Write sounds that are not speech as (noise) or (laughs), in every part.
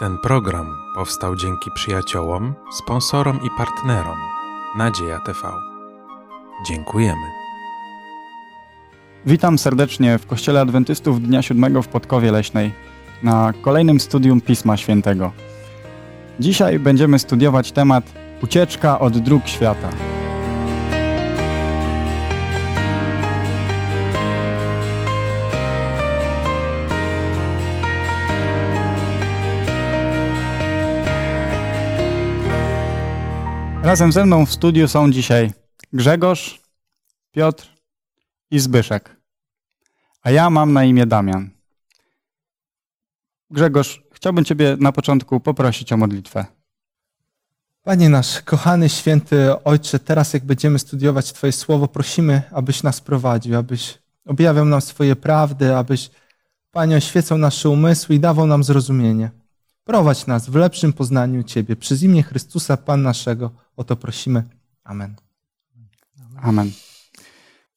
Ten program powstał dzięki przyjaciołom, sponsorom i partnerom Nadzieja TV. Dziękujemy. Witam serdecznie w Kościele Adwentystów Dnia Siódmego w Podkowie Leśnej na kolejnym studium Pisma Świętego. Dzisiaj będziemy studiować temat ucieczka od dróg świata. Razem ze mną w studiu są dzisiaj Grzegorz, Piotr i Zbyszek. A ja mam na imię Damian. Grzegorz, chciałbym Ciebie na początku poprosić o modlitwę. Panie nasz, kochany święty Ojcze, teraz jak będziemy studiować Twoje słowo, prosimy, abyś nas prowadził, abyś objawiał nam swoje prawdy, abyś, Panie, oświecał nasze umysły i dawał nam zrozumienie. Prowadź nas w lepszym poznaniu Ciebie. Przez imię Chrystusa, Pan naszego, o to prosimy. Amen. Amen.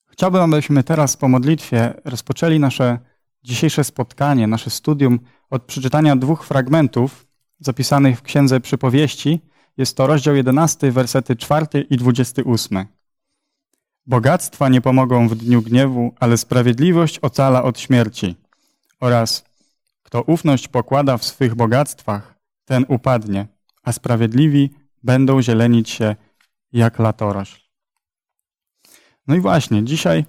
Chciałbym, abyśmy teraz po modlitwie rozpoczęli nasze dzisiejsze spotkanie, nasze studium od przeczytania dwóch fragmentów zapisanych w Księdze Przypowieści. Jest to rozdział 11, wersety 4 i 28. Bogactwa nie pomogą w dniu gniewu, ale sprawiedliwość ocala od śmierci. Oraz kto ufność pokłada w swych bogactwach, ten upadnie, a sprawiedliwi będą zielenić się jak latorośl. No i właśnie, dzisiaj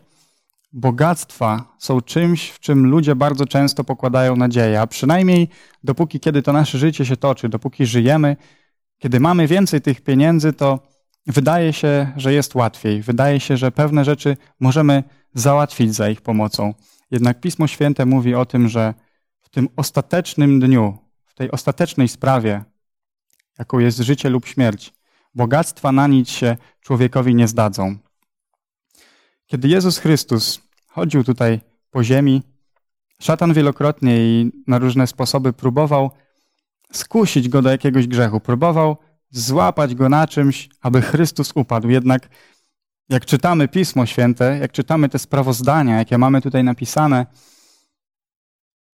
bogactwa są czymś, w czym ludzie bardzo często pokładają nadzieję, a przynajmniej dopóki kiedy to nasze życie się toczy, dopóki żyjemy, kiedy mamy więcej tych pieniędzy, to wydaje się, że jest łatwiej. Wydaje się, że pewne rzeczy możemy załatwić za ich pomocą. Jednak Pismo Święte mówi o tym, że tym ostatecznym dniu, w tej ostatecznej sprawie, jaką jest życie lub śmierć, bogactwa na nic się człowiekowi nie zdadzą. Kiedy Jezus Chrystus chodził tutaj po ziemi, szatan wielokrotnie i na różne sposoby próbował skusić go do jakiegoś grzechu, próbował złapać go na czymś, aby Chrystus upadł. Jednak jak czytamy Pismo Święte, jak czytamy te sprawozdania, jakie mamy tutaj napisane,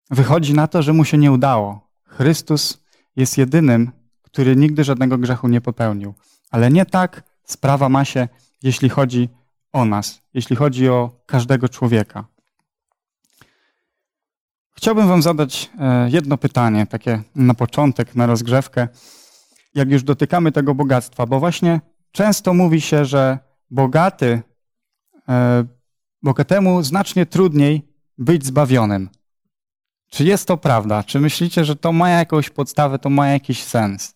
wychodzi na to, że mu się nie udało. Chrystus jest jedynym, który nigdy żadnego grzechu nie popełnił. Ale nie tak sprawa ma się, jeśli chodzi o nas, jeśli chodzi o każdego człowieka. Chciałbym Wam zadać jedno pytanie, takie na początek, na rozgrzewkę, jak już dotykamy tego bogactwa, bo właśnie często mówi się, że bogaty, bogatemu znacznie trudniej być zbawionym. Czy jest to prawda? Czy myślicie, że to ma jakąś podstawę, to ma jakiś sens?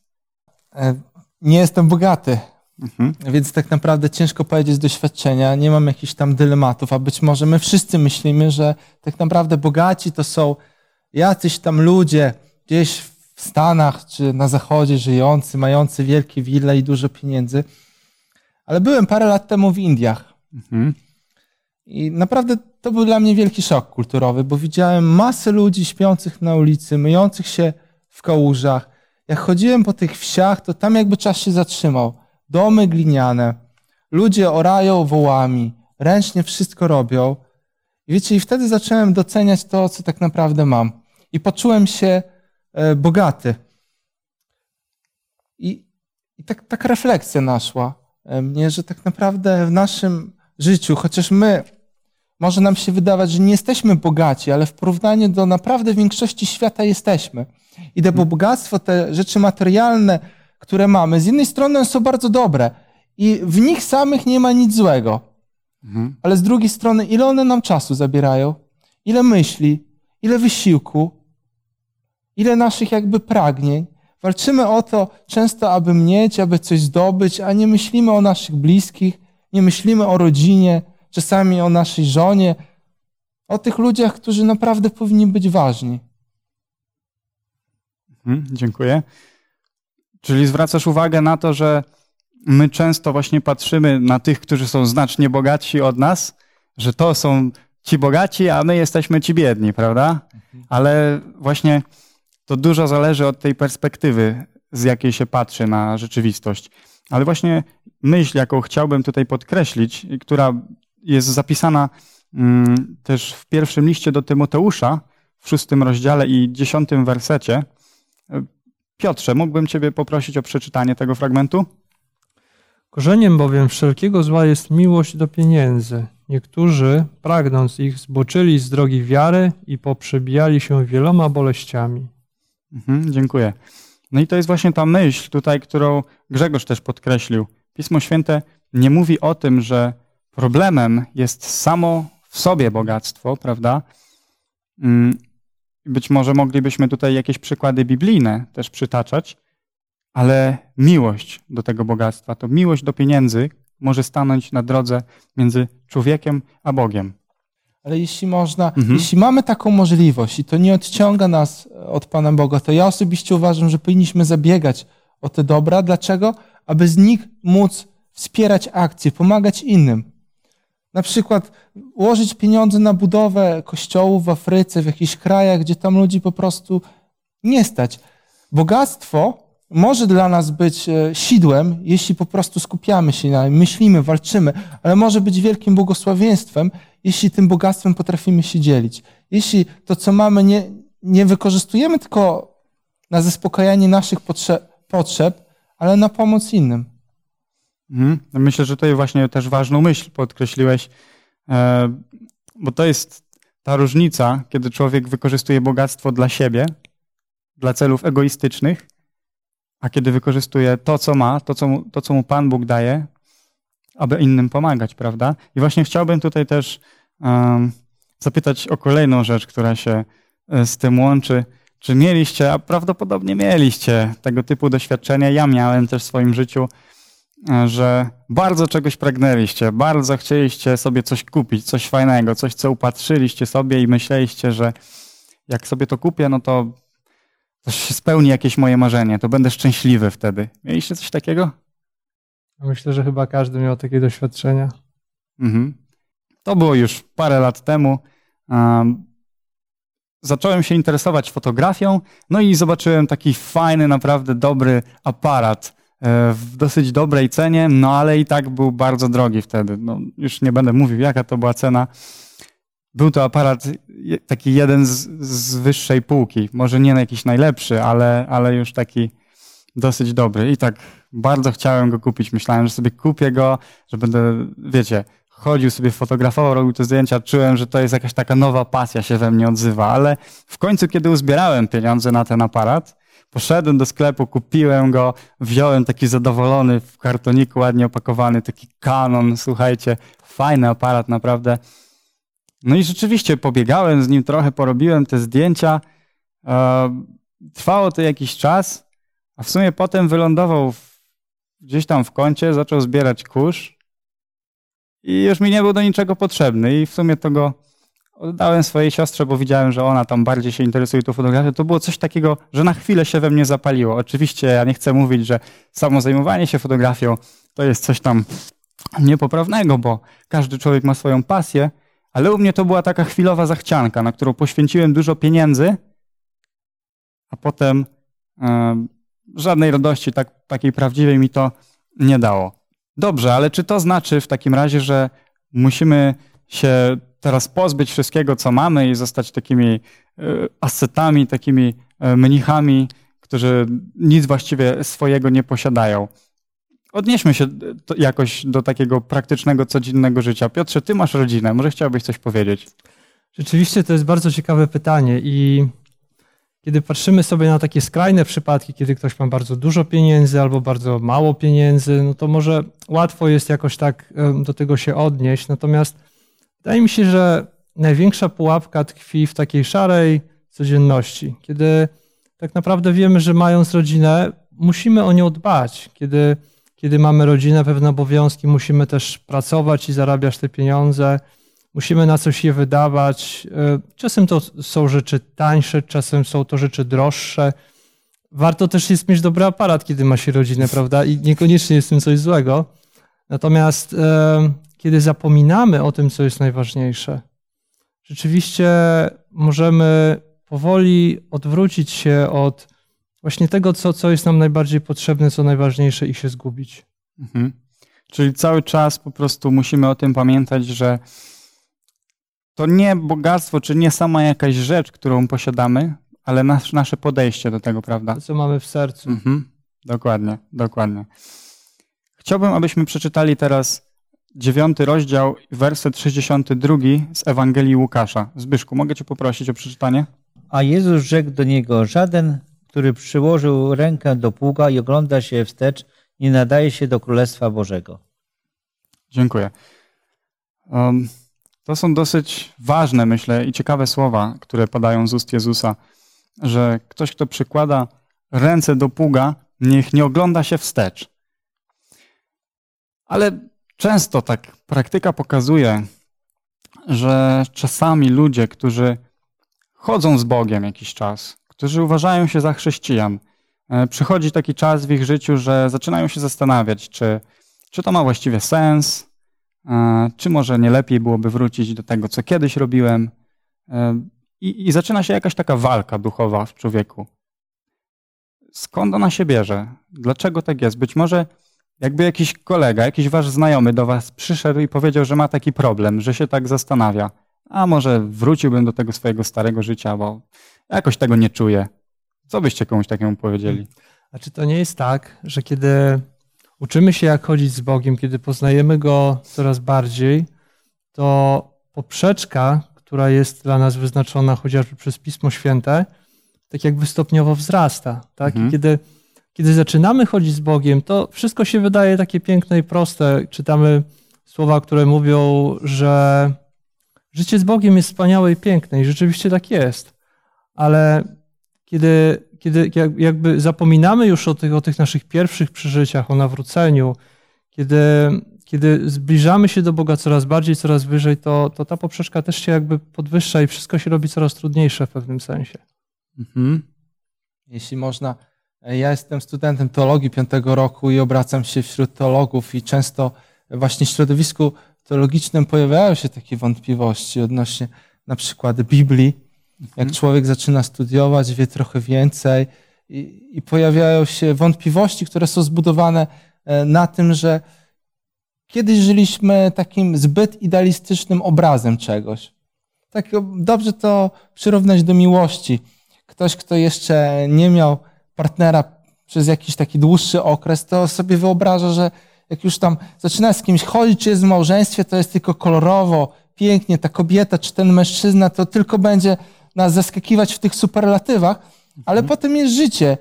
Nie jestem bogaty, Mhm. więc tak naprawdę ciężko powiedzieć z doświadczenia. Nie mam jakichś tam dylematów, a być może my wszyscy myślimy, że tak naprawdę bogaci to są jacyś tam ludzie gdzieś w Stanach czy na Zachodzie żyjący, mający wielkie wille i dużo pieniędzy. Ale byłem parę lat temu w Indiach. Mhm. I naprawdę to był dla mnie wielki szok kulturowy, bo widziałem masę ludzi śpiących na ulicy, myjących się w kałużach. Jak chodziłem po tych wsiach, to tam jakby czas się zatrzymał. Domy gliniane, ludzie orają wołami, ręcznie wszystko robią. I wiecie, i wtedy zacząłem doceniać to, co tak naprawdę mam. I poczułem się e, bogaty. I, i tak, taka refleksja naszła e, mnie, że tak naprawdę w naszym życiu, chociaż my może nam się wydawać, że nie jesteśmy bogaci, ale w porównaniu do naprawdę większości świata jesteśmy. I to bogactwo, te rzeczy materialne, które mamy, z jednej strony są bardzo dobre i w nich samych nie ma nic złego. Mhm. Ale z drugiej strony, ile one nam czasu zabierają? Ile myśli? Ile wysiłku? Ile naszych jakby pragnień? Walczymy o to często, aby mieć, aby coś zdobyć, a nie myślimy o naszych bliskich, nie myślimy o rodzinie, czasami o naszej żonie, o tych ludziach, którzy naprawdę powinni być ważni. Mhm, dziękuję. Czyli zwracasz uwagę na to, że my często właśnie patrzymy na tych, którzy są znacznie bogatsi od nas, że to są ci bogaci, a my jesteśmy ci biedni, prawda? Ale właśnie to dużo zależy od tej perspektywy, z jakiej się patrzy na rzeczywistość. Ale właśnie myśl, jaką chciałbym tutaj podkreślić, która jest zapisana mm, też w pierwszym liście do Tymoteusza, w szóstym rozdziale i dziesiątym wersecie, Piotrze, mógłbym Ciebie poprosić o przeczytanie tego fragmentu? Korzeniem bowiem wszelkiego zła jest miłość do pieniędzy. Niektórzy, pragnąc ich, zboczyli z drogi wiary i poprzebijali się wieloma boleściami. Mhm, dziękuję. No i to jest właśnie ta myśl tutaj, którą Grzegorz też podkreślił. Pismo Święte nie mówi o tym, że problemem jest samo w sobie bogactwo, prawda? Mm, być może moglibyśmy tutaj jakieś przykłady biblijne też przytaczać, ale miłość do tego bogactwa, to miłość do pieniędzy może stanąć na drodze między człowiekiem a Bogiem. Ale jeśli można, Mhm. jeśli mamy taką możliwość i to nie odciąga nas od Pana Boga, to ja osobiście uważam, że powinniśmy zabiegać o te dobra. Dlaczego? Aby z nich móc wspierać akcje, pomagać innym. Na przykład ułożyć pieniądze na budowę kościołów w Afryce, w jakichś krajach, gdzie tam ludzi po prostu nie stać. Bogactwo może dla nas być e, sidłem, jeśli po prostu skupiamy się na nim, myślimy, walczymy, ale może być wielkim błogosławieństwem, jeśli tym bogactwem potrafimy się dzielić. Jeśli to, co mamy, nie, nie wykorzystujemy tylko na zaspokajanie naszych potrze- potrzeb, ale na pomoc innym. Mhm. Myślę, że tutaj właśnie też ważną myśl podkreśliłeś, e, bo to jest ta różnica, kiedy człowiek wykorzystuje bogactwo dla siebie, dla celów egoistycznych, a kiedy wykorzystuje to, co ma, to, co mu, to, co mu Pan Bóg daje, aby innym pomagać, prawda? I właśnie chciałbym tutaj też um, zapytać o kolejną rzecz, która się e, z tym łączy. Czy mieliście, a prawdopodobnie mieliście tego typu doświadczenia, ja miałem też w swoim życiu, że bardzo czegoś pragnęliście, bardzo chcieliście sobie coś kupić, coś fajnego, coś, co upatrzyliście sobie i myśleliście, że jak sobie to kupię, no to to się spełni jakieś moje marzenie, to będę szczęśliwy wtedy. Mieliście coś takiego? Myślę, że chyba każdy miał takie doświadczenia. Mhm. To było już parę lat temu. Um, zacząłem się interesować fotografią, no i zobaczyłem taki fajny, naprawdę dobry aparat e, w dosyć dobrej cenie, no ale i tak był bardzo drogi wtedy. No, już nie będę mówił, jaka to była cena. Był to aparat taki jeden z, z wyższej półki. Może nie jakiś najlepszy, ale, ale już taki dosyć dobry. I tak bardzo chciałem go kupić. Myślałem, że sobie kupię go, że będę, wiecie, chodził sobie, fotografował, robił te zdjęcia. Czułem, że to jest jakaś taka nowa pasja się we mnie odzywa. Ale w końcu, kiedy uzbierałem pieniądze na ten aparat, poszedłem do sklepu, kupiłem go, wziąłem taki zadowolony w kartoniku, ładnie opakowany, taki Canon, słuchajcie, fajny aparat, naprawdę. No i rzeczywiście pobiegałem z nim trochę, porobiłem te zdjęcia. E, Trwało to jakiś czas, a w sumie potem wylądował gdzieś tam w kącie, zaczął zbierać kurz i już mi nie był do niczego potrzebny i w sumie to go oddałem swojej siostrze, bo widziałem, że ona tam bardziej się interesuje tą fotografią. To było coś takiego, że na chwilę się we mnie zapaliło. Oczywiście ja nie chcę mówić, że samo zajmowanie się fotografią to jest coś tam niepoprawnego, bo każdy człowiek ma swoją pasję, ale u mnie to była taka chwilowa zachcianka, na którą poświęciłem dużo pieniędzy, a potem e, żadnej radości tak, takiej prawdziwej mi to nie dało. Dobrze, ale czy to znaczy w takim razie, że musimy się teraz pozbyć wszystkiego, co mamy i zostać takimi e, ascetami, takimi e, mnichami, którzy nic właściwie swojego nie posiadają? Odnieśmy się to jakoś do takiego praktycznego, codziennego życia. Piotrze, ty masz rodzinę, może chciałbyś coś powiedzieć? Rzeczywiście to jest bardzo ciekawe pytanie i kiedy patrzymy sobie na takie skrajne przypadki, kiedy ktoś ma bardzo dużo pieniędzy albo bardzo mało pieniędzy, no to może łatwo jest jakoś tak do tego się odnieść. Natomiast wydaje mi się, że największa pułapka tkwi w takiej szarej codzienności, kiedy tak naprawdę wiemy, że mając rodzinę, musimy o nią dbać. Kiedy, kiedy mamy rodzinę, pewne obowiązki, musimy też pracować i zarabiać te pieniądze musimy na coś je wydawać. E, Czasem to są rzeczy tańsze, czasem są to rzeczy droższe. Warto też jest mieć dobry aparat, kiedy ma się rodzinę, (laughs) prawda? I niekoniecznie jest w tym coś złego. Natomiast e, kiedy zapominamy o tym, co jest najważniejsze, rzeczywiście możemy powoli odwrócić się od właśnie tego, co, co jest nam najbardziej potrzebne, co najważniejsze i się zgubić. Mhm. Czyli cały czas po prostu musimy o tym pamiętać, że to nie bogactwo, czy nie sama jakaś rzecz, którą posiadamy, ale nas, nasze podejście do tego, prawda? To, co mamy w sercu. Mhm. Dokładnie, dokładnie. Chciałbym, abyśmy przeczytali teraz dziewiąty rozdział, werset 62 z Ewangelii Łukasza. Zbyszku, mogę cię poprosić o przeczytanie? A Jezus rzekł do niego: Żaden, który przyłożył rękę do pługa i ogląda się wstecz, nie nadaje się do Królestwa Bożego. Dziękuję. Um, to są dosyć ważne, myślę, i ciekawe słowa, które padają z ust Jezusa, że ktoś, kto przykłada ręce do pługa, niech nie ogląda się wstecz. Ale często tak praktyka pokazuje, że czasami ludzie, którzy chodzą z Bogiem jakiś czas, którzy uważają się za chrześcijan, e, przychodzi taki czas w ich życiu, że zaczynają się zastanawiać, czy, czy to ma właściwie sens, e, czy może nie lepiej byłoby wrócić do tego, co kiedyś robiłem. E, I, I zaczyna się jakaś taka walka duchowa w człowieku. Skąd ona się bierze? Dlaczego tak jest? Być może jakby jakiś kolega, jakiś wasz znajomy do was przyszedł i powiedział, że ma taki problem, że się tak zastanawia. A może wróciłbym do tego swojego starego życia, bo jakoś tego nie czuję. Co byście komuś takiemu powiedzieli? A czy to nie jest tak, że kiedy uczymy się, jak chodzić z Bogiem, kiedy poznajemy Go coraz bardziej, to poprzeczka, która jest dla nas wyznaczona chociażby przez Pismo Święte, tak jakby stopniowo wzrasta. Tak? Mhm. I kiedy, kiedy zaczynamy chodzić z Bogiem, to wszystko się wydaje takie piękne i proste. Czytamy słowa, które mówią, że życie z Bogiem jest wspaniałe i piękne i rzeczywiście tak jest. Ale kiedy, kiedy jak- jakby zapominamy już o tych, o tych naszych pierwszych przeżyciach, o nawróceniu, kiedy, kiedy zbliżamy się do Boga coraz bardziej, coraz wyżej, to, to ta poprzeczka też się jakby podwyższa i wszystko się robi coraz trudniejsze w pewnym sensie. Mhm. Jeśli można, ja jestem studentem teologii piątego roku i obracam się wśród teologów i często właśnie w środowisku teologicznym pojawiają się takie wątpliwości odnośnie na przykład Biblii. Jak człowiek zaczyna studiować, wie trochę więcej i, i pojawiają się wątpliwości, które są zbudowane e, na tym, że kiedyś żyliśmy takim zbyt idealistycznym obrazem czegoś. Tak dobrze to przyrównać do miłości. Ktoś, kto jeszcze nie miał partnera przez jakiś taki dłuższy okres, to sobie wyobraża, że jak już tam zaczyna z kimś chodzić, czy jest w małżeństwie, to jest tylko kolorowo, pięknie, ta kobieta czy ten mężczyzna, to tylko będzie nas zaskakiwać w tych superlatywach, ale potem jest życie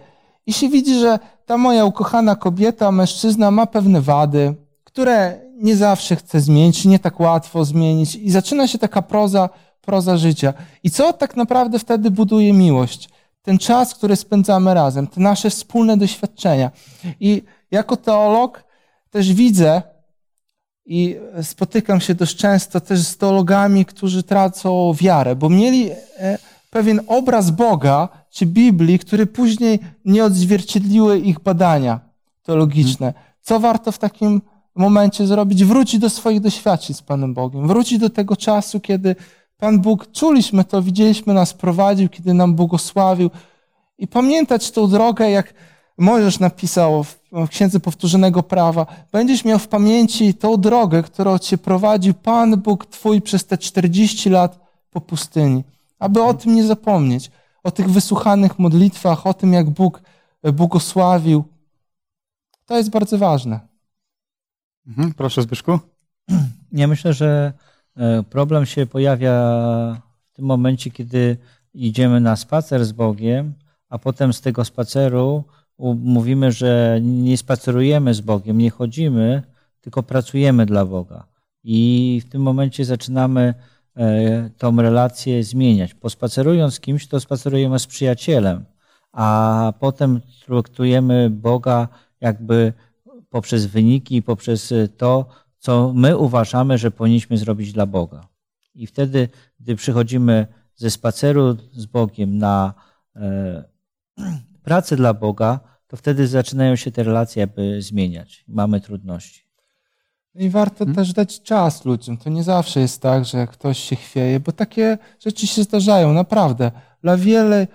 i się widzi, że ta moja ukochana kobieta, mężczyzna ma pewne wady, które nie zawsze chce zmienić, nie tak łatwo zmienić i zaczyna się taka proza, proza życia. I co tak naprawdę wtedy buduje miłość? Ten czas, który spędzamy razem, te nasze wspólne doświadczenia. I jako teolog też widzę i spotykam się dość często też z teologami, którzy tracą wiarę, bo mieli e, pewien obraz Boga czy Biblii, który później nie odzwierciedliły ich badania teologiczne. Co warto w takim momencie zrobić? Wrócić do swoich doświadczeń z Panem Bogiem, wrócić do tego czasu, kiedy Pan Bóg, czuliśmy to, widzieliśmy, nas prowadził, kiedy nam błogosławił i pamiętać tą drogę, jak Mojżesz napisał w Księdze Powtórzonego Prawa, będziesz miał w pamięci tą drogę, którą cię prowadził Pan Bóg Twój przez te 40 lat po pustyni. Aby o tym nie zapomnieć, o tych wysłuchanych modlitwach, o tym, jak Bóg błogosławił. To jest bardzo ważne. Mhm. Proszę, Zbyszku. (clears throat) Ja myślę, że problem się pojawia w tym momencie, kiedy idziemy na spacer z Bogiem, a potem z tego spaceru mówimy, że nie spacerujemy z Bogiem, nie chodzimy, tylko pracujemy dla Boga. I w tym momencie zaczynamy e, tą relację zmieniać. Pospacerując z kimś, to spacerujemy z przyjacielem, a potem traktujemy Boga jakby poprzez wyniki, poprzez to, co my uważamy, że powinniśmy zrobić dla Boga. I wtedy, gdy przychodzimy ze spaceru z Bogiem na e, (clears throat) pracę dla Boga, to wtedy zaczynają się te relacje jakby zmieniać. Mamy trudności. I warto też dać czas ludziom. To nie zawsze jest tak, że ktoś się chwieje, bo takie rzeczy się zdarzają, naprawdę. Dla, wiele,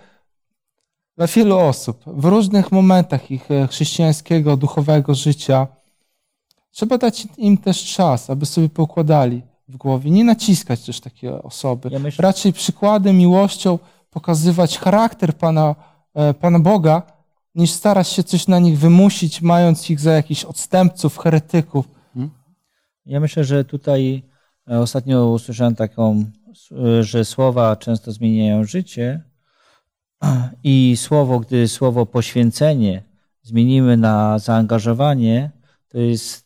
dla wielu osób w różnych momentach ich e, chrześcijańskiego, duchowego życia trzeba dać im też czas, aby sobie poukładali w głowie. Nie naciskać też takie osoby. Ja myślę, Raczej przykładem, miłością pokazywać charakter Pana, e, Pana Boga, niż starać się coś na nich wymusić, mając ich za jakichś odstępców, heretyków. Ja myślę, że tutaj e, ostatnio usłyszałem taką, e, że słowa często zmieniają życie i słowo, gdy słowo poświęcenie zmienimy na zaangażowanie, to jest,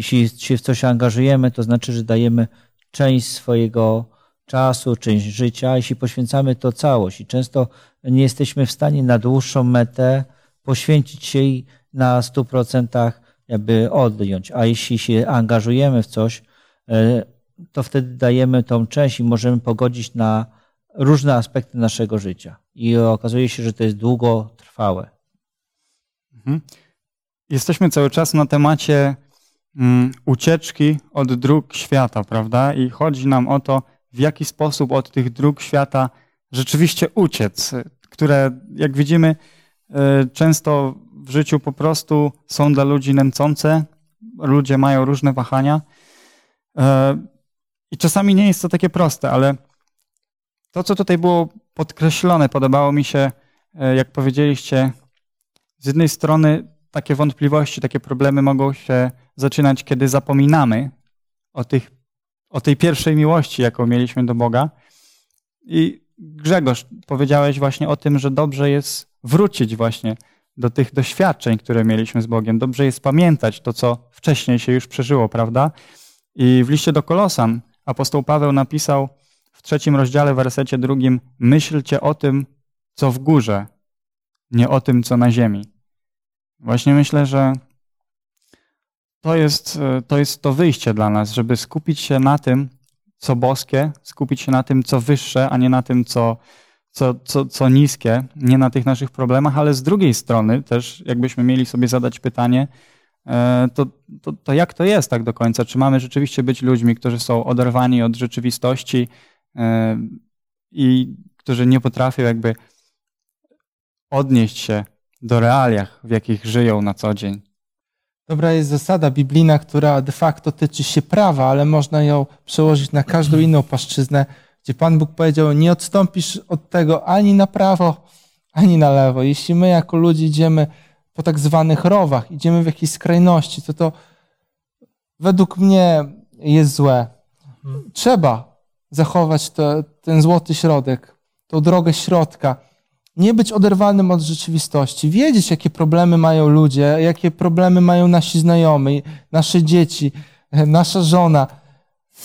jeśli się w coś angażujemy, to znaczy, że dajemy część swojego czasu, część życia, jeśli poświęcamy to całość i często nie jesteśmy w stanie na dłuższą metę poświęcić się i na stu procentach jakby odjąć. A jeśli się angażujemy w coś, e, to wtedy dajemy tą część i możemy pogodzić na różne aspekty naszego życia. I okazuje się, że to jest długotrwałe. Mhm. Jesteśmy cały czas na temacie ucieczki od dróg świata, prawda? I chodzi nam o to, w jaki sposób od tych dróg świata rzeczywiście uciec, które, jak widzimy, e, często w życiu po prostu są dla ludzi nęcące, ludzie mają różne wahania. E, I czasami nie jest to takie proste, ale to, co tutaj było podkreślone, podobało mi się, e, jak powiedzieliście, z jednej strony takie wątpliwości, takie problemy mogą się zaczynać, kiedy zapominamy o, tych, o tej pierwszej miłości, jaką mieliśmy do Boga. I Grzegorz, powiedziałeś właśnie o tym, że dobrze jest wrócić właśnie do tych doświadczeń, które mieliśmy z Bogiem. Dobrze jest pamiętać to, co wcześniej się już przeżyło, prawda? I w liście do Kolosan apostoł Paweł napisał w trzecim rozdziale, wersecie drugim: Myślcie o tym, co w górze, nie o tym, co na ziemi. Właśnie myślę, że to jest, to jest to wyjście dla nas, żeby skupić się na tym, co boskie, skupić się na tym, co wyższe, a nie na tym, co, co, co, co niskie, nie na tych naszych problemach, ale z drugiej strony też, jakbyśmy mieli sobie zadać pytanie, e, to, to, to jak to jest tak do końca? Czy mamy rzeczywiście być ludźmi, którzy są oderwani od rzeczywistości e, i którzy nie potrafią jakby odnieść się do realiach, w jakich żyją na co dzień? Dobra jest zasada biblijna, która de facto tyczy się prawa, ale można ją przełożyć na każdą inną płaszczyznę, gdzie Pan Bóg powiedział, nie odstąpisz od tego ani na prawo, ani na lewo. Jeśli my jako ludzie idziemy po tak zwanych rowach, idziemy w jakiejś skrajności, to to według mnie jest złe. Trzeba zachować to, ten złoty środek, tą drogę środka. Nie być oderwanym od rzeczywistości, wiedzieć, jakie problemy mają ludzie, jakie problemy mają nasi znajomi, nasze dzieci, nasza żona.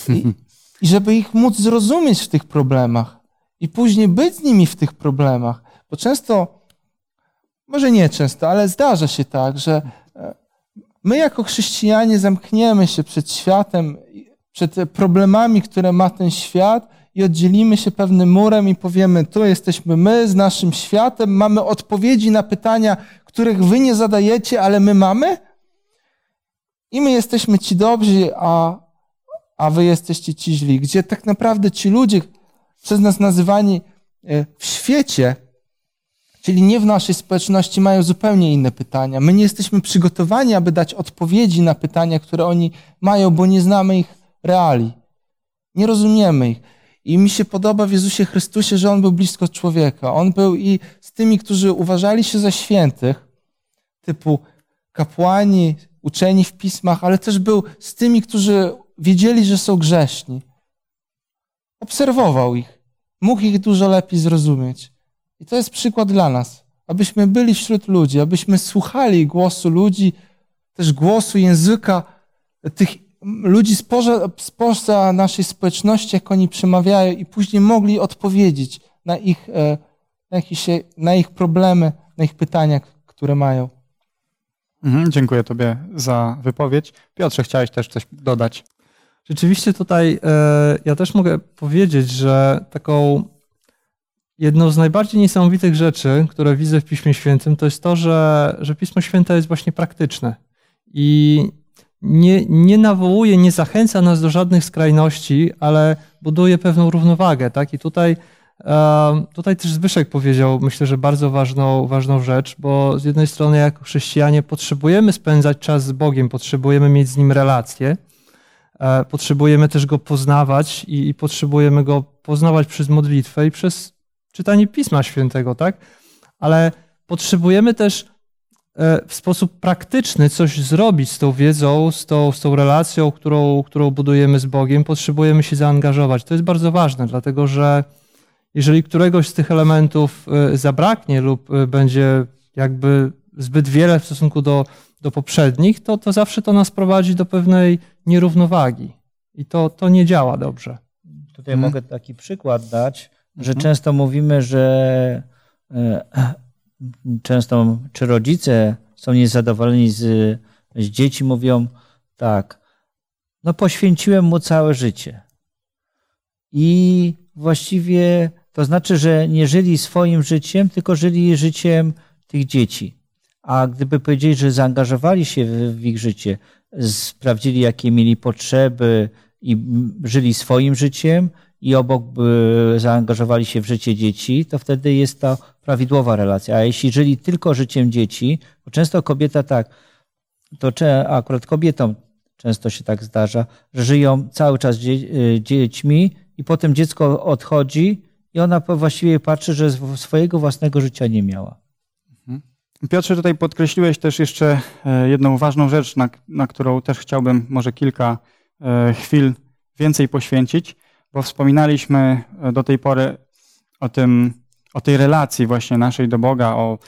I, (laughs) i żeby ich móc zrozumieć w tych problemach i później być z nimi w tych problemach. Bo często, może nie często, ale zdarza się tak, że e, my jako chrześcijanie zamkniemy się przed światem, przed problemami, które ma ten świat i oddzielimy się pewnym murem i powiemy, tu jesteśmy my z naszym światem, mamy odpowiedzi na pytania, których wy nie zadajecie, ale my mamy. I my jesteśmy ci dobrzy, a a wy jesteście ci źli. Gdzie tak naprawdę ci ludzie, przez nas nazywani e, w świecie, czyli nie w naszej społeczności, mają zupełnie inne pytania. My nie jesteśmy przygotowani, aby dać odpowiedzi na pytania, które oni mają, bo nie znamy ich reali. Nie rozumiemy ich. I mi się podoba w Jezusie Chrystusie, że On był blisko człowieka. On był i z tymi, którzy uważali się za świętych, typu kapłani, uczeni w pismach, ale też był z tymi, którzy wiedzieli, że są grzeszni. Obserwował ich, mógł ich dużo lepiej zrozumieć. I to jest przykład dla nas, abyśmy byli wśród ludzi, abyśmy słuchali głosu ludzi, też głosu języka tych ludzi spoza, spoza naszej społeczności, jak oni przemawiają, i później mogli odpowiedzieć na ich, e, na, jakieś, na ich problemy, na ich pytania, które mają. Mhm, dziękuję Tobie za wypowiedź. Piotrze, chciałeś też coś dodać? Rzeczywiście tutaj e, ja też mogę powiedzieć, że taką jedną z najbardziej niesamowitych rzeczy, które widzę w Piśmie Świętym, to jest to, że, że Pismo Święte jest właśnie praktyczne i nie, nie nawołuje, nie zachęca nas do żadnych skrajności, ale buduje pewną równowagę. Tak? I tutaj, e, tutaj też Zbyszek powiedział, myślę, że bardzo ważną, ważną rzecz, bo z jednej strony jako chrześcijanie potrzebujemy spędzać czas z Bogiem, potrzebujemy mieć z Nim relacje, E, potrzebujemy też go poznawać i, i potrzebujemy go poznawać przez modlitwę i przez czytanie Pisma Świętego, tak? Ale potrzebujemy też w sposób praktyczny coś zrobić z tą wiedzą, z tą, z tą relacją, którą, którą budujemy z Bogiem. Potrzebujemy się zaangażować. To jest bardzo ważne, dlatego że jeżeli któregoś z tych elementów e, zabraknie lub e, będzie jakby zbyt wiele w stosunku do, do poprzednich, to, to zawsze to nas prowadzi do pewnej nierównowagi. I to, to nie działa dobrze. Tutaj Mhm. mogę taki przykład dać, że Mhm. często mówimy, że e, często czy rodzice są niezadowoleni z, z dzieci, mówią tak, no poświęciłem mu całe życie. I właściwie to znaczy, że nie żyli swoim życiem, tylko żyli życiem tych dzieci. A gdyby powiedzieli, że zaangażowali się w, w ich życie, sprawdzili, jakie mieli potrzeby i żyli swoim życiem, i obok by zaangażowali się w życie dzieci, to wtedy jest to prawidłowa relacja. A jeśli żyli tylko życiem dzieci, bo często kobieta tak, to cze- akurat kobietom często się tak zdarza, że żyją cały czas dzie- y, dziećmi i potem dziecko odchodzi i ona właściwie patrzy, że sw- swojego własnego życia nie miała. Piotrze, tutaj podkreśliłeś też jeszcze e, jedną ważną rzecz, na, na którą też chciałbym może kilka e, chwil więcej poświęcić, bo wspominaliśmy e, do tej pory o tym, o tej relacji właśnie naszej do Boga, o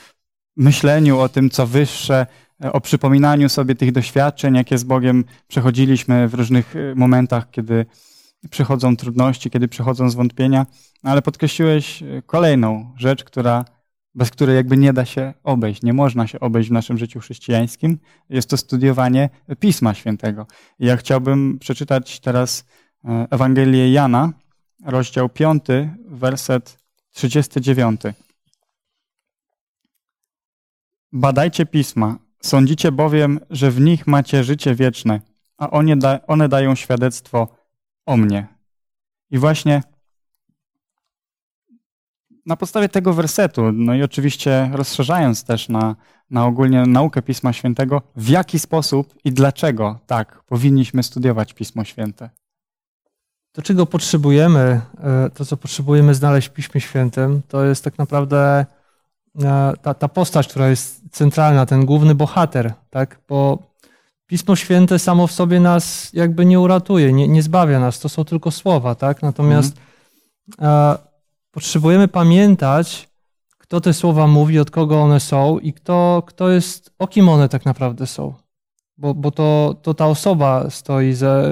myśleniu o tym, co wyższe, e, o przypominaniu sobie tych doświadczeń, jakie z Bogiem przechodziliśmy w różnych e, momentach, kiedy przychodzą trudności, kiedy przychodzą zwątpienia, ale podkreśliłeś e, kolejną rzecz, która bez której jakby nie da się obejść, nie można się obejść w naszym życiu chrześcijańskim, jest to studiowanie Pisma Świętego. Ja chciałbym przeczytać teraz Ewangelię Jana, rozdział 5, werset 39. Badajcie Pisma, sądzicie bowiem, że w nich macie życie wieczne, a one, da, one dają świadectwo o mnie. I właśnie na podstawie tego wersetu, no i oczywiście rozszerzając też na, na ogólnie naukę Pisma Świętego, w jaki sposób i dlaczego tak powinniśmy studiować Pismo Święte. To, czego potrzebujemy, e, to co potrzebujemy znaleźć w Piśmie Świętym, to jest tak naprawdę e, ta, ta postać, która jest centralna, ten główny bohater, tak? Bo Pismo Święte samo w sobie nas jakby nie uratuje, nie, nie zbawia nas, to są tylko słowa, tak? Natomiast e, potrzebujemy pamiętać, kto te słowa mówi, od kogo one są i kto, kto jest, o kim one tak naprawdę są. Bo, bo to, to ta osoba stoi, za,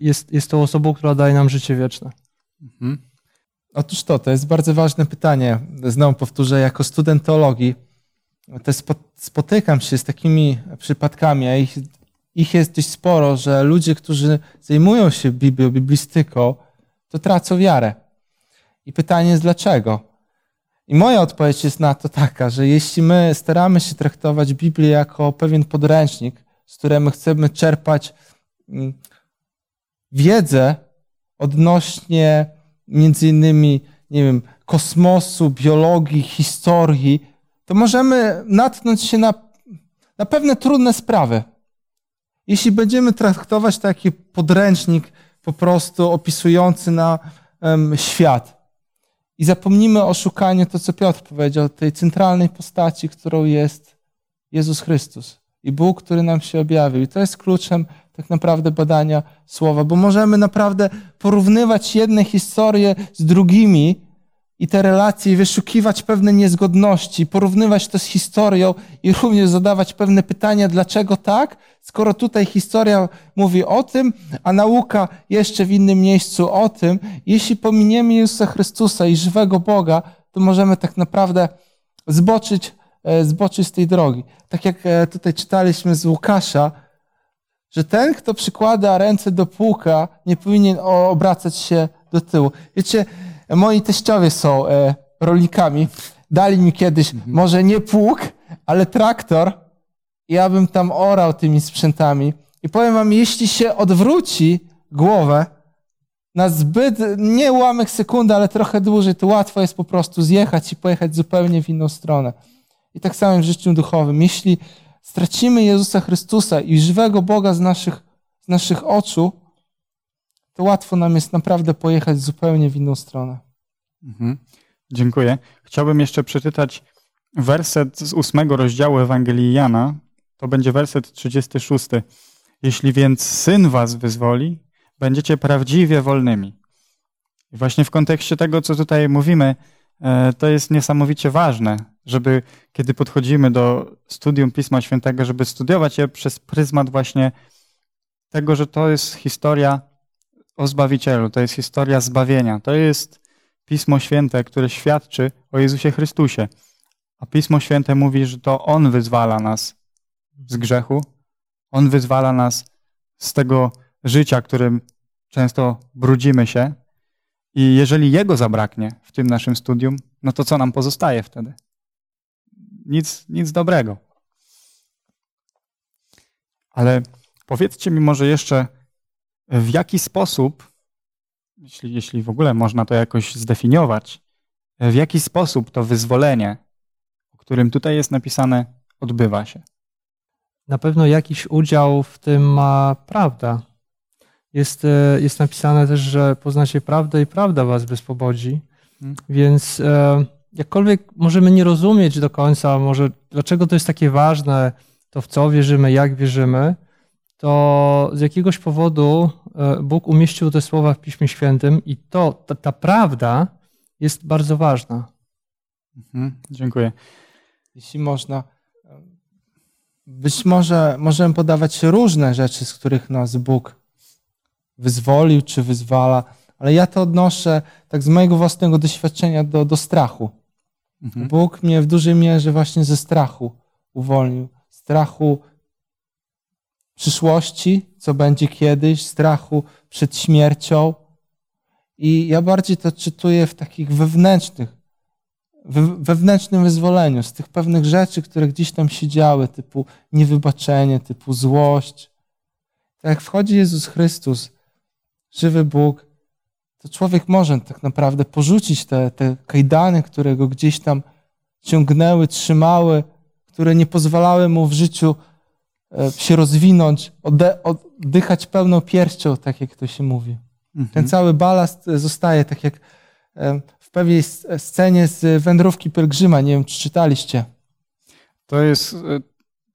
jest, jest tą osobą, która daje nam życie wieczne. Mhm. Otóż to, to jest bardzo ważne pytanie. Znowu powtórzę, jako student teologii spo- spotykam się z takimi przypadkami, a ich, ich jest dość sporo, że ludzie, którzy zajmują się Biblią, biblistyką, to tracą wiarę. I pytanie jest dlaczego? I moja odpowiedź jest na to taka, że jeśli my staramy się traktować Biblię jako pewien podręcznik, z którego chcemy czerpać mm, wiedzę odnośnie między innymi, nie wiem, kosmosu, biologii, historii, to możemy natknąć się na, na pewne trudne sprawy. Jeśli będziemy traktować taki podręcznik po prostu opisujący na em, świat i zapomnimy o szukaniu to, co Piotr powiedział, tej centralnej postaci, którą jest Jezus Chrystus i Bóg, który nam się objawił. I to jest kluczem tak naprawdę badania słowa, bo możemy naprawdę porównywać jedne historie z drugimi i te relacje, wyszukiwać pewne niezgodności, porównywać to z historią i również zadawać pewne pytania, dlaczego tak, skoro tutaj historia mówi o tym, a nauka jeszcze w innym miejscu o tym. Jeśli pominiemy Jezusa Chrystusa i żywego Boga, to możemy tak naprawdę zboczyć, zboczyć z tej drogi. Tak jak e, tutaj czytaliśmy z Łukasza, że ten, kto przykłada ręce do płuka, nie powinien obracać się do tyłu. Wiecie, moi teściowie są e, rolnikami. Dali mi kiedyś może nie pług, ale traktor. Ja bym tam orał tymi sprzętami. I powiem wam, jeśli się odwróci głowę na zbyt, nie ułamek sekundy, ale trochę dłużej, to łatwo jest po prostu zjechać i pojechać zupełnie w inną stronę. I tak samo w życiu duchowym. Jeśli stracimy Jezusa Chrystusa i żywego Boga z naszych, z naszych oczu, to łatwo nam jest naprawdę pojechać zupełnie w inną stronę. Mhm. Dziękuję. Chciałbym jeszcze przeczytać werset z ósmego rozdziału Ewangelii Jana. To będzie werset 36. Jeśli więc Syn was wyzwoli, będziecie prawdziwie wolnymi. I właśnie w kontekście tego, co tutaj mówimy, e, to jest niesamowicie ważne, żeby kiedy podchodzimy do studium Pisma Świętego, żeby studiować je przez pryzmat właśnie tego, że to jest historia o Zbawicielu, to jest historia zbawienia, to jest Pismo Święte, które świadczy o Jezusie Chrystusie. A Pismo Święte mówi, że to On wyzwala nas z grzechu, On wyzwala nas z tego życia, którym często brudzimy się. I jeżeli Jego zabraknie w tym naszym studium, no to co nam pozostaje wtedy? Nic, nic dobrego. Ale powiedzcie mi może jeszcze, w jaki sposób, jeśli, jeśli w ogóle można to jakoś zdefiniować, w jaki sposób to wyzwolenie, o którym tutaj jest napisane, odbywa się? Na pewno jakiś udział w tym ma prawda. Jest, e, jest napisane też, że poznacie prawdę i prawda was wyswobodzi. Hmm. Więc e, jakkolwiek możemy nie rozumieć do końca, może dlaczego to jest takie ważne, to w co wierzymy, jak wierzymy, to z jakiegoś powodu e, Bóg umieścił te słowa w Piśmie Świętym i to, ta, ta prawda jest bardzo ważna. Mhm, dziękuję. Jeśli można, być może możemy podawać różne rzeczy, z których nas Bóg wyzwolił czy wyzwala, ale ja to odnoszę tak z mojego własnego doświadczenia do, do strachu. Mhm. Bóg mnie w dużej mierze właśnie ze strachu uwolnił. Strachu przyszłości, co będzie kiedyś, strachu przed śmiercią. I ja bardziej to czytuję w takich wewnętrznych, we- wewnętrznym wyzwoleniu, z tych pewnych rzeczy, które gdzieś tam się działy, typu niewybaczenie, typu złość. Tak jak wchodzi Jezus Chrystus, żywy Bóg, to człowiek może tak naprawdę porzucić te, te kajdany, które go gdzieś tam ciągnęły, trzymały, które nie pozwalały mu w życiu e, się rozwinąć, oddychać pełną pierścią, tak jak to się mówi. Ten Mhm. cały balast e, zostaje, tak jak e, w pewnej scenie z Wędrówki Pielgrzyma, nie wiem, czy czytaliście. To jest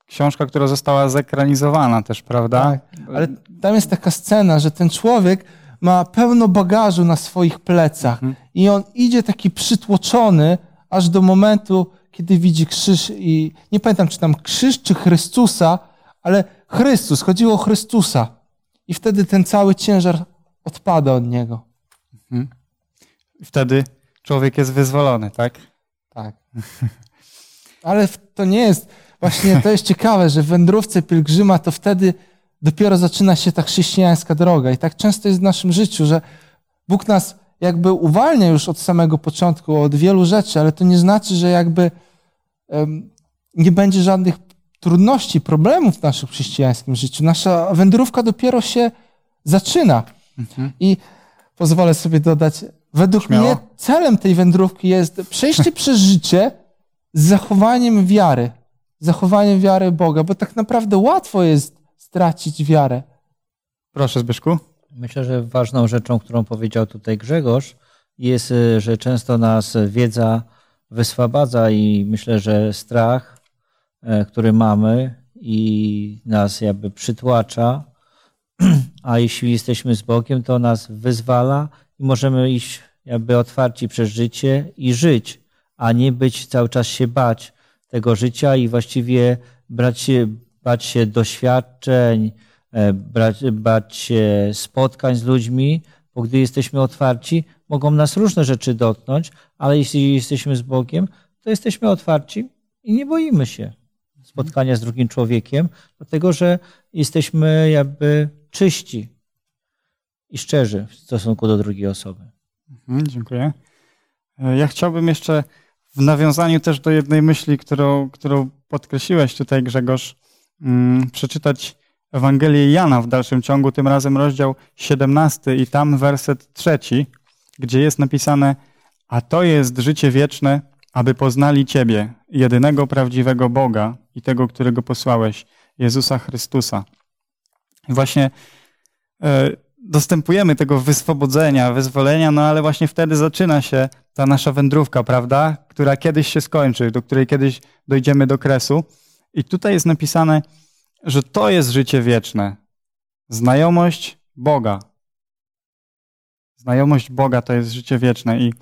książka, która została zekranizowana też, prawda? Tak, ale tam jest taka scena, że ten człowiek ma pełno bagażu na swoich plecach Mhm. i on idzie taki przytłoczony aż do momentu, kiedy widzi krzyż i nie pamiętam, czy tam krzyż, czy Chrystusa, ale Chrystus, chodziło o Chrystusa. I wtedy ten cały ciężar odpada od niego. Wtedy człowiek jest wyzwolony, tak? Tak. Ale to nie jest, właśnie to jest ciekawe, że w wędrówce pielgrzyma to wtedy dopiero zaczyna się ta chrześcijańska droga. I tak często jest w naszym życiu, że Bóg nas jakby uwalnia już od samego początku od wielu rzeczy, ale to nie znaczy, że jakby em, nie będzie żadnych trudności, problemów w naszym chrześcijańskim życiu. Nasza wędrówka dopiero się zaczyna. Mhm. I pozwolę sobie dodać, według Śmiało. mnie celem tej wędrówki jest przejście (laughs) przez życie z zachowaniem wiary. Zachowaniem wiary Boga, bo tak naprawdę łatwo jest stracić wiarę. Proszę, Zbyszku. Myślę, że ważną rzeczą, którą powiedział tutaj Grzegorz, jest, y, że często nas wiedza wyswabadza i myślę, że strach, e, który mamy i nas jakby przytłacza, (clears throat) a jeśli jesteśmy z Bogiem, to nas wyzwala i możemy iść jakby otwarci przez życie i żyć, a nie być cały czas się bać tego życia i właściwie brać się, bać się doświadczeń, e, brać, bać się spotkań z ludźmi, bo gdy jesteśmy otwarci, mogą nas różne rzeczy dotknąć, ale jeśli jesteśmy z Bogiem, to jesteśmy otwarci i nie boimy się spotkania z drugim człowiekiem, dlatego że jesteśmy jakby czyści i szczerzy w stosunku do drugiej osoby. Mhm, dziękuję. E, Ja chciałbym jeszcze w nawiązaniu też do jednej myśli, którą, którą podkreśliłeś tutaj, Grzegorz, przeczytać Ewangelię Jana w dalszym ciągu, tym razem rozdział 17 i tam werset trzeci, gdzie jest napisane a to jest życie wieczne, aby poznali Ciebie, jedynego prawdziwego Boga i tego, którego posłałeś, Jezusa Chrystusa. I właśnie e, dostępujemy tego wyswobodzenia, wyzwolenia, no ale właśnie wtedy zaczyna się ta nasza wędrówka, prawda? Która kiedyś się skończy, do której kiedyś dojdziemy do kresu. I tutaj jest napisane, że to jest życie wieczne. Znajomość Boga. Znajomość Boga to jest życie wieczne. I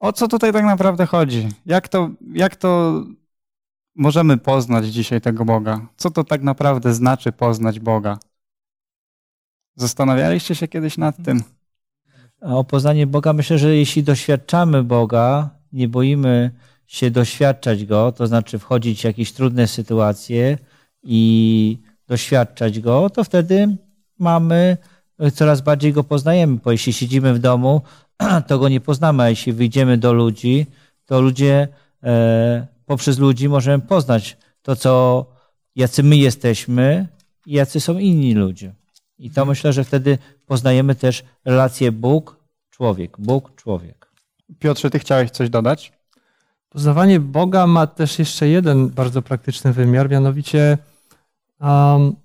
o co tutaj tak naprawdę chodzi? Jak to, jak to możemy poznać dzisiaj tego Boga? Co to tak naprawdę znaczy poznać Boga? Zastanawialiście się kiedyś nad tym? O poznanie Boga myślę, że jeśli doświadczamy Boga, nie boimy się doświadczać Go, to znaczy wchodzić w jakieś trudne sytuacje i doświadczać Go, to wtedy mamy, coraz bardziej Go poznajemy, bo jeśli siedzimy w domu, (clears throat) to Go nie poznamy, a jeśli wyjdziemy do ludzi, to ludzie, e, poprzez ludzi możemy poznać to, co, jacy my jesteśmy i jacy są inni ludzie. I to myślę, że wtedy poznajemy też relację Bóg-człowiek, Bóg-człowiek. Piotrze, ty chciałeś coś dodać? Poznawanie Boga ma też jeszcze jeden bardzo praktyczny wymiar, mianowicie um,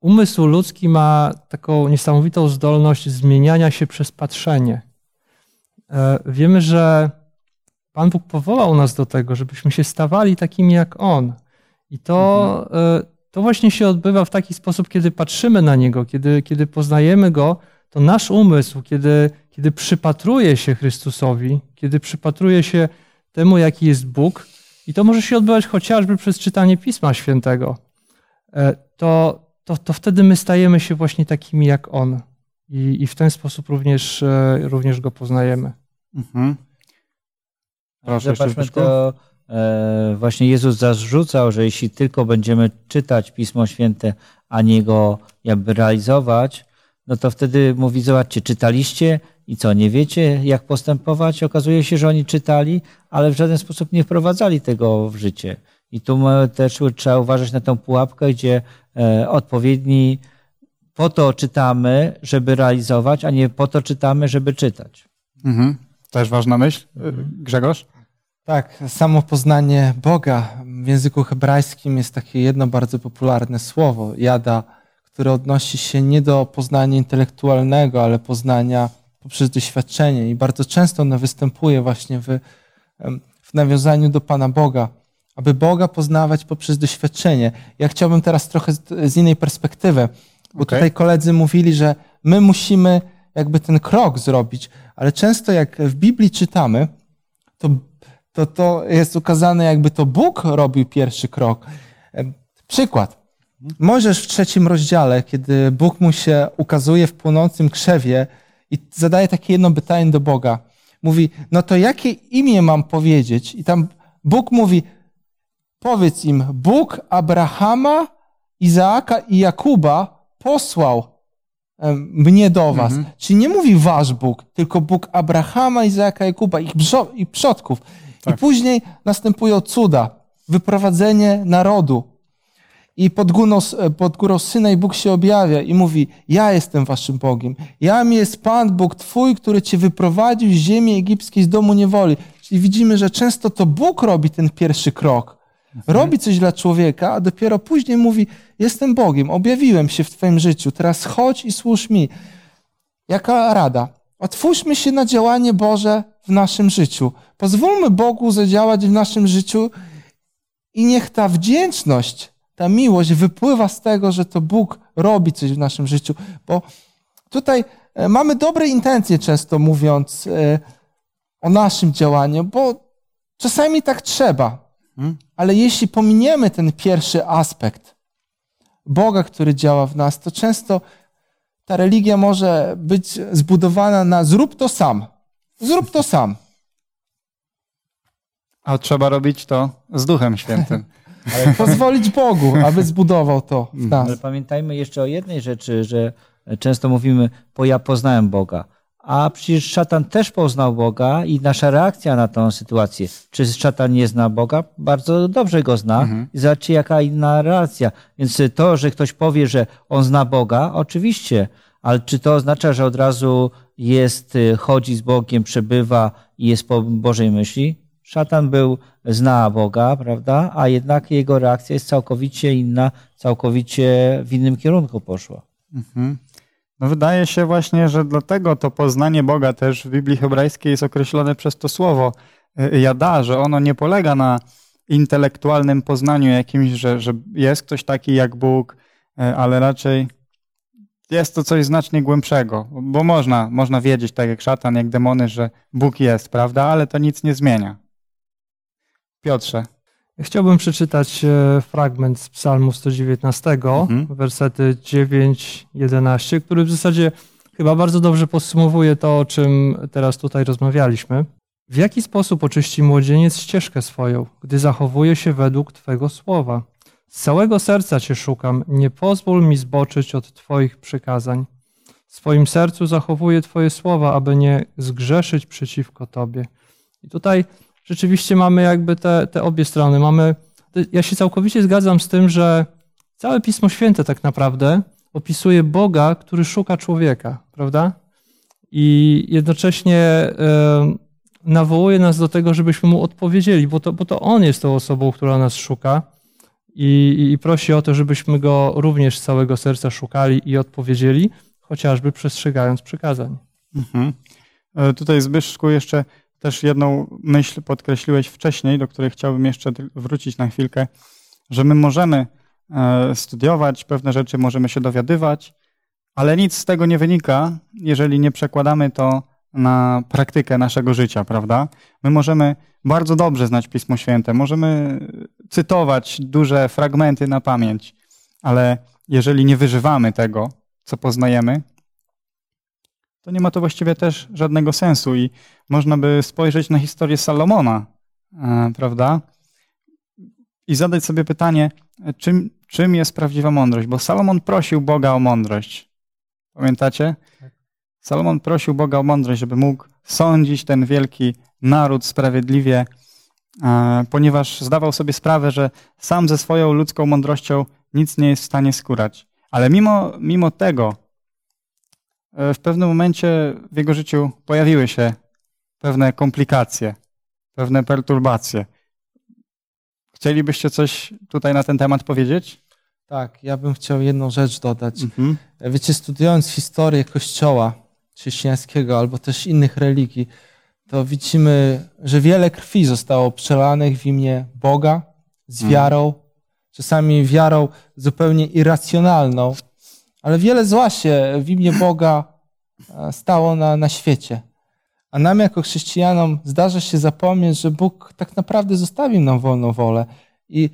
umysł ludzki ma taką niesamowitą zdolność zmieniania się przez patrzenie. E, wiemy, że Pan Bóg powołał nas do tego, żebyśmy się stawali takimi jak On. I to, mhm. e, to właśnie się odbywa w taki sposób, kiedy patrzymy na Niego, kiedy, kiedy poznajemy Go, to nasz umysł, kiedy, kiedy przypatruje się Chrystusowi, kiedy przypatruje się temu, jaki jest Bóg, i to może się odbywać chociażby przez czytanie Pisma Świętego, e, to, to, to wtedy my stajemy się właśnie takimi jak On. I, i w ten sposób również, e, również Go poznajemy. Mhm. Proszę, Zobaczmy to, e, właśnie Jezus zarzucał, że jeśli tylko będziemy czytać Pismo Święte, a nie go jakby realizować, no to wtedy mówi, zobaczcie, czytaliście i co, nie wiecie, jak postępować? Okazuje się, że oni czytali, ale w żaden sposób nie wprowadzali tego w życie. I tu też trzeba uważać na tą pułapkę, gdzie e, odpowiedni po to czytamy, żeby realizować, a nie po to czytamy, żeby czytać. Mhm. Też ważna myśl. Grzegorz? Tak, samo poznanie Boga w języku hebrajskim jest takie jedno bardzo popularne słowo, jada, które odnosi się nie do poznania intelektualnego, ale poznania poprzez doświadczenie. I bardzo często ono występuje właśnie w, w nawiązaniu do Pana Boga, aby Boga poznawać poprzez doświadczenie. Ja chciałbym teraz trochę z, z innej perspektywy, bo okay. tutaj koledzy mówili, że my musimy jakby ten krok zrobić, ale często jak w Biblii czytamy, to to, to jest ukazane, jakby to Bóg robił pierwszy krok. Przykład. Możesz w trzecim rozdziale, kiedy Bóg mu się ukazuje w płonącym krzewie i zadaje takie jedno pytanie do Boga. Mówi, no to jakie imię mam powiedzieć? I tam Bóg mówi, powiedz im, Bóg Abrahama, Izaaka i Jakuba posłał mnie do was. Mhm. Czyli nie mówi wasz Bóg, tylko Bóg Abrahama, Izaaka, Jakuba, ich, ich przodków. Tak. I później następują cuda, wyprowadzenie narodu. I pod górą, pod górą Synaj Bóg się objawia i mówi, ja jestem waszym Bogiem. Jam jest Pan Bóg Twój, który cię wyprowadził z ziemi egipskiej, z domu niewoli. Czyli widzimy, że często to Bóg robi ten pierwszy krok. Robi coś dla człowieka, a dopiero później mówi, jestem Bogiem, objawiłem się w Twoim życiu, teraz chodź i służ mi. Jaka rada? Otwórzmy się na działanie Boże w naszym życiu. Pozwólmy Bogu zadziałać w naszym życiu i niech ta wdzięczność, ta miłość wypływa z tego, że to Bóg robi coś w naszym życiu. Bo tutaj e, mamy dobre intencje, często mówiąc e, o naszym działaniu, bo czasami tak trzeba. Hmm? Ale jeśli pominiemy ten pierwszy aspekt Boga, który działa w nas, to często ta religia może być zbudowana na zrób to sam. Zrób to sam. A trzeba robić to z Duchem Świętym. (laughs) Ale pozwolić Bogu, aby zbudował to w nas. Ale pamiętajmy jeszcze o jednej rzeczy, że często mówimy, bo ja poznałem Boga. A przecież szatan też poznał Boga i nasza reakcja na tę sytuację. Czy szatan nie zna Boga? Bardzo dobrze go zna. Mhm. I zobaczcie, jaka inna reakcja. Więc to, że ktoś powie, że on zna Boga, oczywiście, ale czy to oznacza, że od razu jest, y, chodzi z Bogiem, przebywa i jest po Bożej myśli? Szatan był, zna Boga, prawda? A jednak jego reakcja jest całkowicie inna, całkowicie w innym kierunku poszła. Mhm. No wydaje się właśnie, że dlatego to poznanie Boga też w Biblii hebrajskiej jest określone przez to słowo y, jada, że ono nie polega na intelektualnym poznaniu jakimś, że, że jest ktoś taki jak Bóg, y, ale raczej jest to coś znacznie głębszego, bo można, można wiedzieć, tak jak szatan, jak demony, że Bóg jest, prawda, ale to nic nie zmienia. Piotrze. Chciałbym przeczytać e, fragment z Psalmu 119, Mhm. wersety 9-11, który w zasadzie chyba bardzo dobrze podsumowuje to, o czym teraz tutaj rozmawialiśmy. W jaki sposób oczyści młodzieniec ścieżkę swoją, gdy zachowuje się według Twego słowa? Z całego serca Cię szukam, nie pozwól mi zboczyć od Twoich przykazań. W swoim sercu zachowuję Twoje słowa, aby nie zgrzeszyć przeciwko Tobie. I tutaj rzeczywiście mamy jakby te, te obie strony. Mamy, ja się całkowicie zgadzam z tym, że całe Pismo Święte tak naprawdę opisuje Boga, który szuka człowieka, prawda? I jednocześnie nawołuje nas do tego, żebyśmy mu odpowiedzieli, bo to, bo to on jest tą osobą, która nas szuka i, i prosi o to, żebyśmy go również z całego serca szukali i odpowiedzieli, chociażby przestrzegając przykazań. Mhm. E, Tutaj Zbyszku jeszcze też jedną myśl podkreśliłeś wcześniej, do której chciałbym jeszcze wrócić na chwilkę, że my możemy e, studiować pewne rzeczy, możemy się dowiadywać, ale nic z tego nie wynika, jeżeli nie przekładamy to na praktykę naszego życia, prawda? My możemy bardzo dobrze znać Pismo Święte, możemy cytować duże fragmenty na pamięć, ale jeżeli nie wyżywamy tego, co poznajemy, to nie ma to właściwie też żadnego sensu i można by spojrzeć na historię Salomona, e, prawda? I zadać sobie pytanie, e, czym, czym jest prawdziwa mądrość? Bo Salomon prosił Boga o mądrość. Pamiętacie? Salomon prosił Boga o mądrość, żeby mógł sądzić ten wielki naród sprawiedliwie, e, ponieważ zdawał sobie sprawę, że sam ze swoją ludzką mądrością nic nie jest w stanie skórać. Ale mimo, mimo tego, w pewnym momencie w jego życiu pojawiły się pewne komplikacje, pewne perturbacje. Chcielibyście coś tutaj na ten temat powiedzieć? Tak, ja bym chciał jedną rzecz dodać. Mhm. Wiecie, studiując historię Kościoła chrześcijańskiego albo też innych religii, to widzimy, że wiele krwi zostało przelanych w imię Boga z Mhm. wiarą, czasami wiarą zupełnie irracjonalną, ale wiele zła się w imię Boga e, stało na, na świecie. A nam jako chrześcijanom zdarza się zapomnieć, że Bóg tak naprawdę zostawił nam wolną wolę. I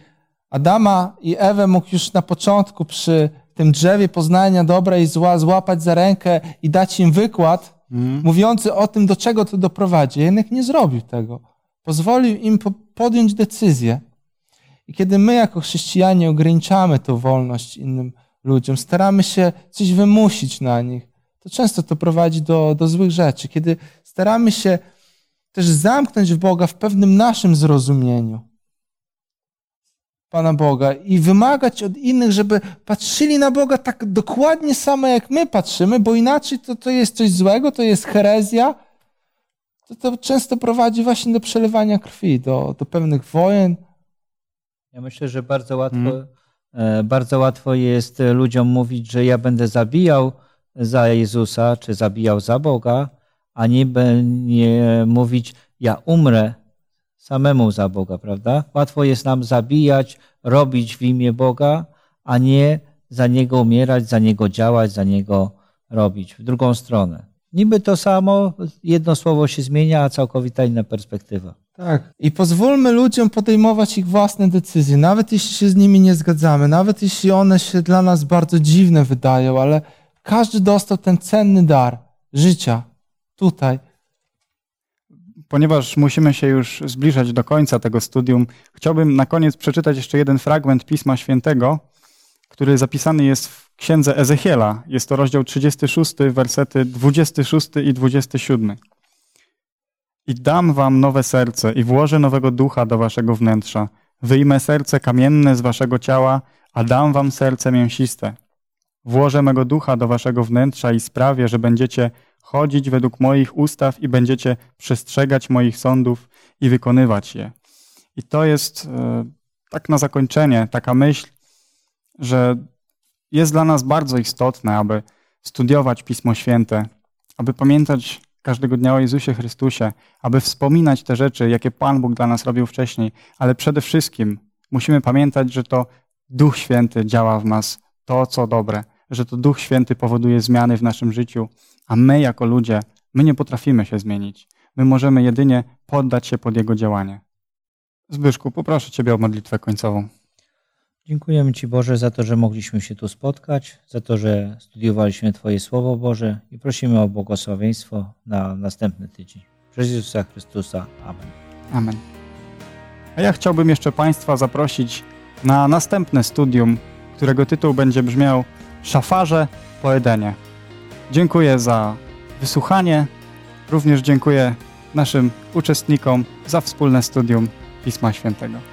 Adama i Ewę mógł już na początku przy tym drzewie poznania dobra i zła złapać za rękę i dać im wykład Mhm. mówiący o tym, do czego to doprowadzi. Jednak nie zrobił tego. Pozwolił im po- podjąć decyzję. I kiedy my jako chrześcijanie ograniczamy tę wolność innym ludziom, staramy się coś wymusić na nich, to często to prowadzi do, do złych rzeczy. Kiedy staramy się też zamknąć w Boga w pewnym naszym zrozumieniu, Pana Boga i wymagać od innych, żeby patrzyli na Boga tak dokładnie samo, jak my patrzymy, bo inaczej to, to jest coś złego, to jest herezja, to, to często prowadzi właśnie do przelewania krwi, do, do pewnych wojen. Ja myślę, że bardzo łatwo, Mhm. E, bardzo łatwo jest e, ludziom mówić, że ja będę zabijał za Jezusa, czy zabijał za Boga, a nie, nie mówić, ja umrę samemu za Boga, prawda? Łatwo jest nam zabijać, robić w imię Boga, a nie za Niego umierać, za Niego działać, za Niego robić. W drugą stronę. Niby to samo, jedno słowo się zmienia, a całkowita inna perspektywa. Tak. I pozwólmy ludziom podejmować ich własne decyzje, nawet jeśli się z nimi nie zgadzamy, nawet jeśli one się dla nas bardzo dziwne wydają, ale każdy dostał ten cenny dar życia tutaj. Ponieważ musimy się już zbliżać do końca tego studium, chciałbym na koniec przeczytać jeszcze jeden fragment Pisma Świętego, który zapisany jest w księdze Ezechiela. Jest to rozdział 36, wersety 26 i 27. I dam wam nowe serce i włożę nowego ducha do waszego wnętrza. Wyjmę serce kamienne z waszego ciała, a dam wam serce mięsiste. Włożę mego ducha do waszego wnętrza i sprawię, że będziecie chodzić według moich ustaw i będziecie przestrzegać moich sądów i wykonywać je. I to jest e, tak na zakończenie taka myśl, że jest dla nas bardzo istotne, aby studiować Pismo Święte, aby pamiętać każdego dnia o Jezusie Chrystusie, aby wspominać te rzeczy, jakie Pan Bóg dla nas robił wcześniej, ale przede wszystkim musimy pamiętać, że to Duch Święty działa w nas to, co dobre, że to Duch Święty powoduje zmiany w naszym życiu, a my jako ludzie, my nie potrafimy się zmienić. My możemy jedynie poddać się pod Jego działanie. Zbyszku, poproszę Ciebie o modlitwę końcową. Dziękujemy Ci Boże za to, że mogliśmy się tu spotkać, za to, że studiowaliśmy Twoje Słowo Boże i prosimy o błogosławieństwo na następny tydzień. Przez Jezusa Chrystusa. Amen. Amen. A ja chciałbym jeszcze Państwa zaprosić na następne studium, którego tytuł będzie brzmiał Szafarze po Edenie. Dziękuję za wysłuchanie. Również dziękuję naszym uczestnikom za wspólne studium Pisma Świętego.